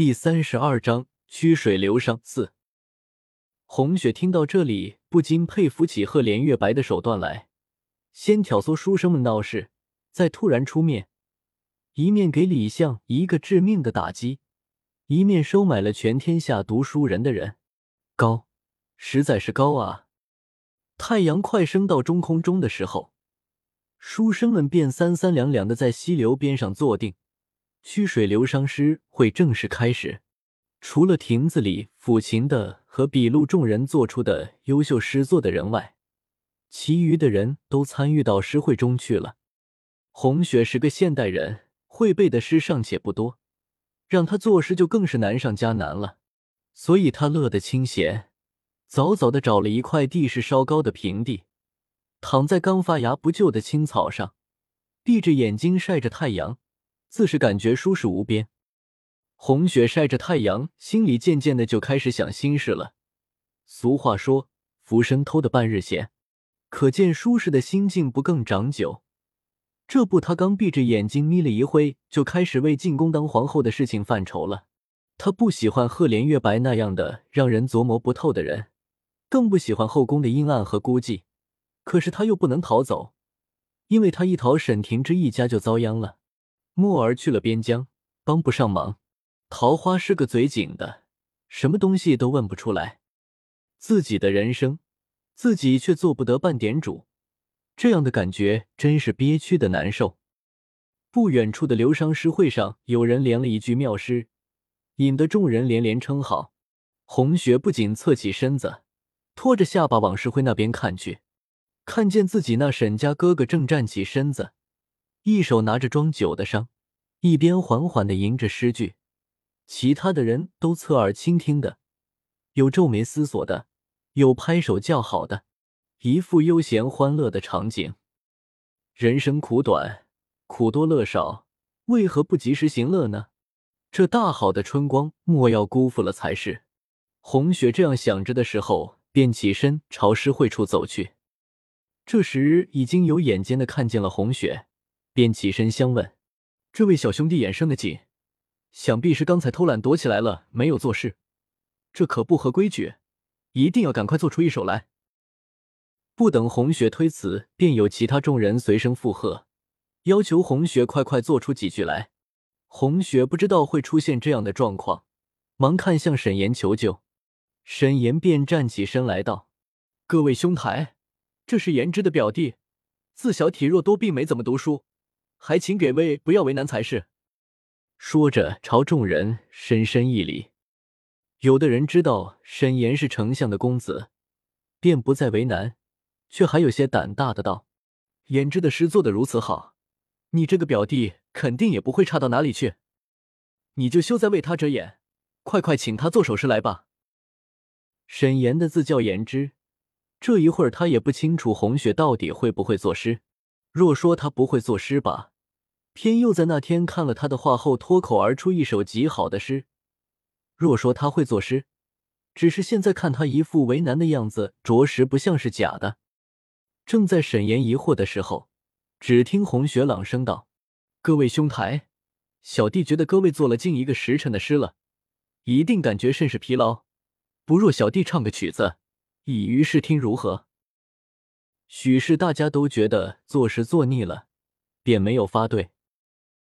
第三十二章曲水流觞四。红雪听到这里，不禁佩服起赫连月白的手段来，先挑唆书生们闹事，再突然出面，一面给李相一个致命的打击，一面收买了全天下读书人的人，高，实在是高啊！太阳快升到中空中的时候，书生们便三三两两的在溪流边上坐定。曲水流觞诗会正式开始。除了亭子里抚琴的和笔录众人做出的优秀诗作的人外，其余的人都参与到诗会中去了。红雪是个现代人，会背的诗尚且不多，让他作诗就更是难上加难了。所以他乐得清闲，早早的找了一块地势稍高的平地，躺在刚发芽不久的青草上，闭着眼睛晒着太阳。自是感觉舒适无边。红雪晒着太阳，心里渐渐的就开始想心事了。俗话说“浮生偷得半日闲”，可见舒适的心境不更长久。这不，他刚闭着眼睛眯了一会，就开始为进宫当皇后的事情犯愁了。他不喜欢赫连月白那样的让人琢磨不透的人，更不喜欢后宫的阴暗和孤寂。可是他又不能逃走，因为他一逃，沈婷之一家就遭殃了。墨儿去了边疆，帮不上忙。桃花是个嘴紧的，什么东西都问不出来。自己的人生，自己却做不得半点主，这样的感觉真是憋屈的难受。不远处的流觞诗会上，有人连了一句妙诗，引得众人连连称好。红雪不仅侧起身子，拖着下巴往诗会那边看去，看见自己那沈家哥哥正站起身子。一手拿着装酒的觞，一边缓缓的吟着诗句，其他的人都侧耳倾听的，有皱眉思索的，有拍手叫好的，一副悠闲欢乐的场景。人生苦短，苦多乐少，为何不及时行乐呢？这大好的春光，莫要辜负了才是。红雪这样想着的时候，便起身朝诗会处走去。这时，已经有眼尖的看见了红雪。便起身相问：“这位小兄弟眼生的紧，想必是刚才偷懒躲起来了，没有做事。这可不合规矩，一定要赶快做出一手来。”不等红雪推辞，便有其他众人随声附和，要求红雪快快做出几句来。红雪不知道会出现这样的状况，忙看向沈岩求救。沈岩便站起身来道：“各位兄台，这是颜之的表弟，自小体弱多病，没怎么读书。”还请给位不要为难才是。说着，朝众人深深一礼。有的人知道沈岩是丞相的公子，便不再为难，却还有些胆大的道：“颜之的诗做得如此好，你这个表弟肯定也不会差到哪里去。你就休再为他遮掩，快快请他做首诗来吧。”沈岩的字叫颜之，这一会儿他也不清楚红雪到底会不会作诗。若说他不会作诗吧，天佑在那天看了他的画后脱口而出一首极好的诗；若说他会作诗，只是现在看他一副为难的样子，着实不像是假的。正在沈岩疑惑的时候，只听红雪朗声道：“各位兄台，小弟觉得各位做了近一个时辰的诗了，一定感觉甚是疲劳。不若小弟唱个曲子，以娱视听，如何？”许是大家都觉得做诗做腻了，便没有发对。